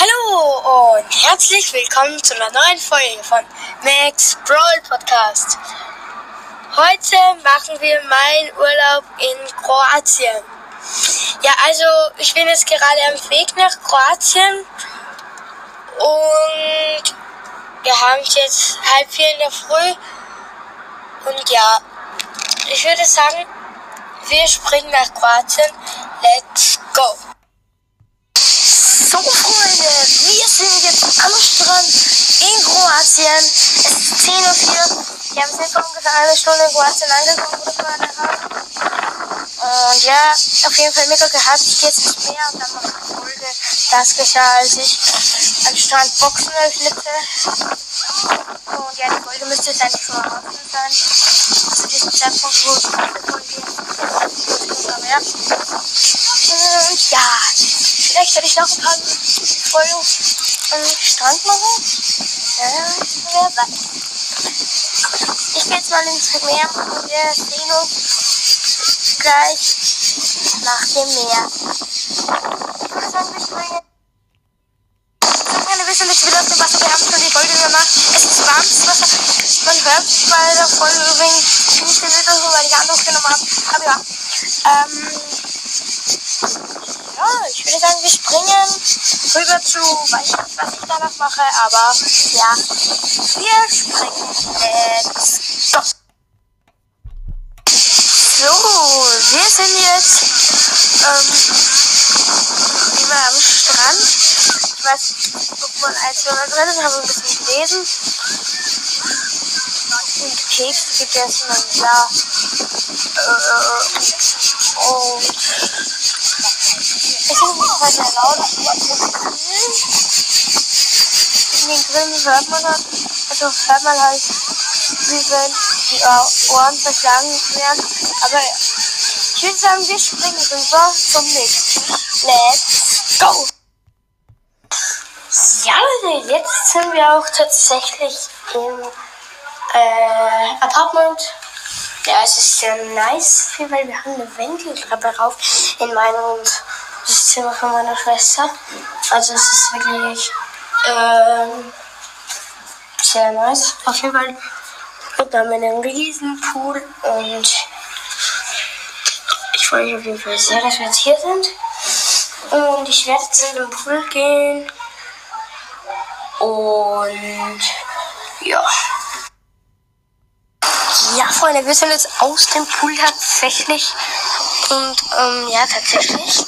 Hallo und herzlich willkommen zu einer neuen Folge von Max Brawl Podcast. Heute machen wir meinen Urlaub in Kroatien. Ja, also ich bin jetzt gerade am Weg nach Kroatien und wir haben es jetzt halb vier in der Früh und ja, ich würde sagen, wir springen nach Kroatien. Let's go! So, Freunde, wir sind jetzt am Strand in Kroatien. Es ist 10.04 Uhr. Wir haben jetzt ungefähr eine Stunde in Kroatien angekommen, wo wir. Und ja, auf jeden Fall mega gehabt. Ich gehe jetzt ins Meer und dann ich eine Folge. Das geschah, als ich am Strand Boxen öffnete. Und ja, die Folge müsste jetzt eigentlich schon offen sein. Zu diesem Zeitpunkt, wo ich diese Folge aber ja. Vielleicht werde ich noch ein paar Folgen am Strand machen. Ja, wer weiß. Ich gehe jetzt mal ins Meer und wir sehen uns gleich nach dem Meer. Ich würde sagen, wir springen. So, wir sind jetzt wieder auf dem Wasser. Wir haben schon die Folge gemacht. Es ist warmes Wasser. Man hört bei der Folge übrigens ziemlich viel Liter, weil ich Anruf genommen habe. Aber ja. Ähm, ja, ich würde sagen, wir springen rüber zu, weiß nicht, was ich danach mache, aber ja, wir springen. Let's go. So, wir sind jetzt ähm, immer am Strand. Ich weiß, guck als wir mal drin haben wir ein bisschen gelesen. Und Keks gegessen und ja. Äh, und es ist nicht sehr, sehr laut. In den Grillen hört man das. Also hört man halt, wie wenn die Ohren verschlagen werden. Aber ich würde sagen, wir springen rüber zum nächsten. Let's go! Ja, Leute, jetzt sind wir auch tatsächlich im äh, Apartment. Ja, es ist sehr nice, weil wir haben eine Wendeltreppe rauf in meinem und das Zimmer von meiner Schwester. Also es ist wirklich ähm, sehr nice. Auf jeden Fall und dann mit einem riesen Pool und ich freue mich auf jeden Fall sehr, dass wir jetzt hier sind. Und ich werde jetzt in den Pool gehen. Und ja. Ja, Freunde, wir sind jetzt aus dem Pool tatsächlich. Und ähm, ja, tatsächlich.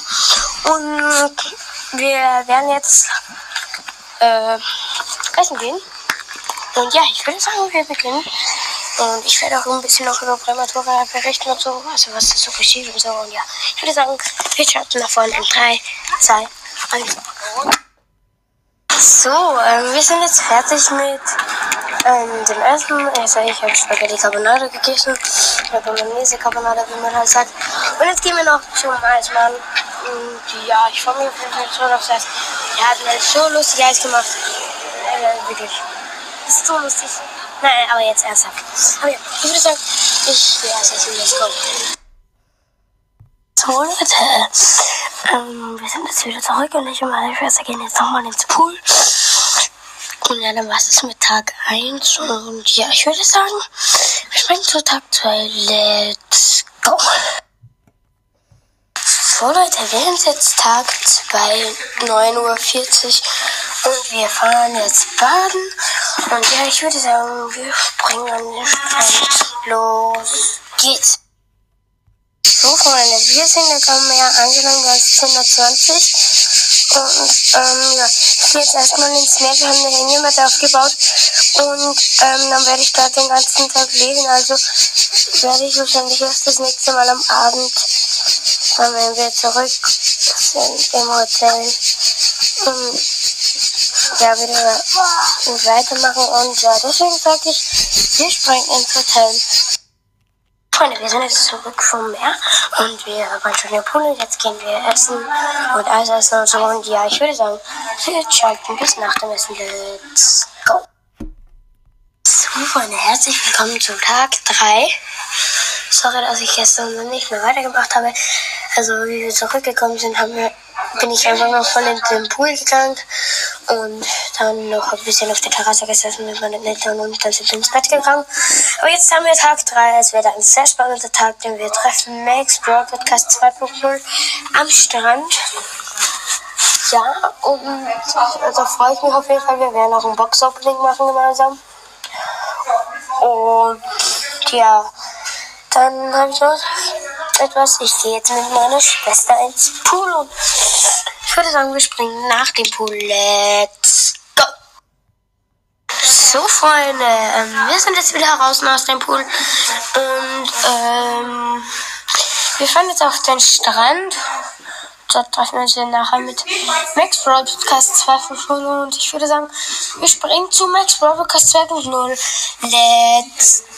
Und wir werden jetzt äh, essen gehen. Und ja, ich würde sagen, wir beginnen. Und ich werde auch ein bisschen noch über Prämatura berichten und so, also was das so geschieht und so. Und ja, ich würde sagen, wir starten nach vorne in 3, 2, 1. So, ähm, wir sind jetzt fertig mit ähm, dem Essen. Also ich habe Spaghetti Carbonara gegessen. Oder Bolognese Carbonara, wie man halt sagt. Und jetzt gehen wir noch zum Eismann. Und ja, ich freue mich auf jeden Fall schon auf das. Er hat mir so lustig Eis gemacht. Äh, wirklich. Das ist so lustig. Nein, aber jetzt ernsthaft. Aber ja, ich würde sagen, ich gehe erst essen. Let's go. So, Leute. Ähm, wir sind jetzt wieder zurück und ich und meine Schwester gehen jetzt nochmal ins Pool. Und ja, dann war es mit Tag 1. Und ja, ich würde sagen, wir springen zu Tag 2. Let's go. So, Leute, wir sind jetzt Tag 2, 9.40 Uhr. Und wir fahren jetzt baden. Und ja, ich würde sagen, wir springen an den Strand. Los geht's. So, Freunde, wir sind jetzt am Meer angelangt, ganz 120. Und ähm, ja, ich gehe jetzt erstmal ins Meer. Wir haben eine Hängematte aufgebaut. Und ähm, dann werde ich dort den ganzen Tag lesen. Also werde ich wahrscheinlich erst das nächste Mal am Abend, dann wenn wir zurück sind im Hotel, ähm, ja, wieder weitermachen. Und ja, deswegen sage ich, wir springen ins Hotel. Freunde, wir sind jetzt zurück vom Meer und wir waren schon im Pool und jetzt gehen wir essen und Eis essen und so. Und ja, ich würde sagen, wir schalten bis nach dem Essen. Let's go. So, Freunde, herzlich willkommen zu Tag 3. Sorry, dass ich gestern nicht mehr weitergemacht habe. Also, wie wir zurückgekommen sind, haben wir bin ich einfach noch voll in den Pool gegangen und dann noch ein bisschen auf der Terrasse gesessen mit meinen Eltern und dann sind wir ins Bett gegangen. Aber jetzt haben wir Tag 3. Es wird ein sehr spannender Tag, denn wir treffen Max Broad Podcast 2.0 am Strand. Ja, und da freue ich mich auf jeden Fall. Wir werden auch ein Box-Opening machen gemeinsam. Und ja, dann habe ich noch etwas. Ich gehe jetzt mit meiner Schwester ins Pool und ich würde sagen, wir springen nach dem Pool. Let's go! So, Freunde, ähm, wir sind jetzt wieder draußen aus dem Pool und ähm, wir fahren jetzt auf den Strand. Dort treffen wir uns nachher mit Max Brawl Podcast 2.0 und ich würde sagen, wir springen zu Max Brawl Podcast 2.0. Let's go!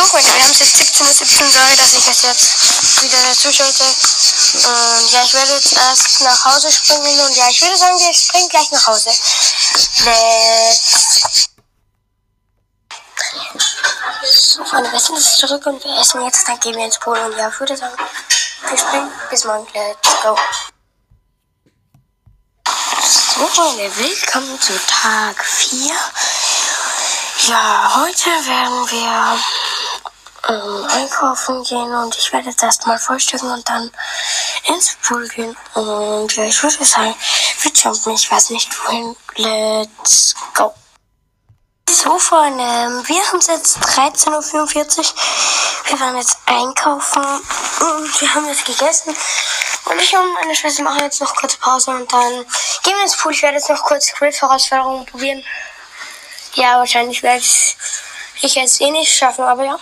So, wir haben es jetzt 17.17 Uhr. 17. Sorry, dass ich es jetzt wieder dazu schalte. Und ja, ich werde jetzt erst nach Hause springen. Und ja, ich würde sagen, wir springen gleich nach Hause. Let's so, Freunde, wir sind jetzt zurück und wir essen jetzt. Dann gehen wir ins Pool. Und ja, ich würde sagen, wir springen. Bis morgen. Let's go. So, Freunde, willkommen zu Tag 4. Ja, heute werden wir ähm, einkaufen gehen und ich werde jetzt erstmal frühstücken und dann ins Pool gehen. Und ja, ich würde sagen, wir jumpen, ich weiß nicht wohin. Let's go. So, Freunde, wir haben es jetzt 13.44 Uhr. Wir waren jetzt einkaufen und wir haben jetzt gegessen. Und ich und meine Schwester machen jetzt noch kurz Pause und dann gehen wir ins Pool. Ich werde jetzt noch kurz Grill-Herausforderungen probieren. Ja, wahrscheinlich werde ich jetzt eh nicht schaffen, aber ja.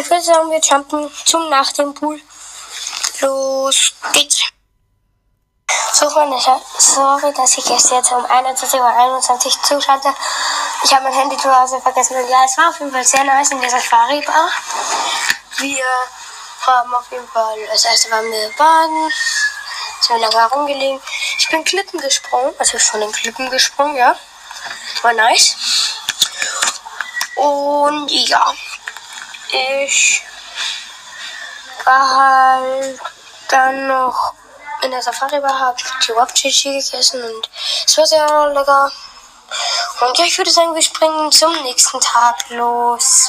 Ich würde sagen, wir jumpen zum nach dem Pool. Los geht's. So, Freunde, sorry, dass ich erst jetzt um 21.21 Uhr zuschalte. Ich habe mein Handy zu Hause vergessen. Ja, es war auf jeden Fall sehr nice in der Safari-Bar. Wir haben auf jeden Fall, das erste waren wir baden, sind lange herumgelegen. Ich bin Klippen gesprungen, also von den Klippen gesprungen, ja. War nice. Und ja, ich war halt dann noch in der Safari Bar, habe Chihuahua-Chichi gegessen und es war sehr lecker. Und ja, ich würde sagen, wir springen zum nächsten Tag. Los.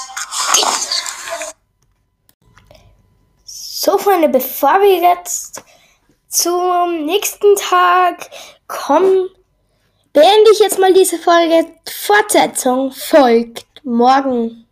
So, Freunde, bevor wir jetzt zum nächsten Tag kommen, beende ich jetzt mal diese Folge. Fortsetzung folgt morgen.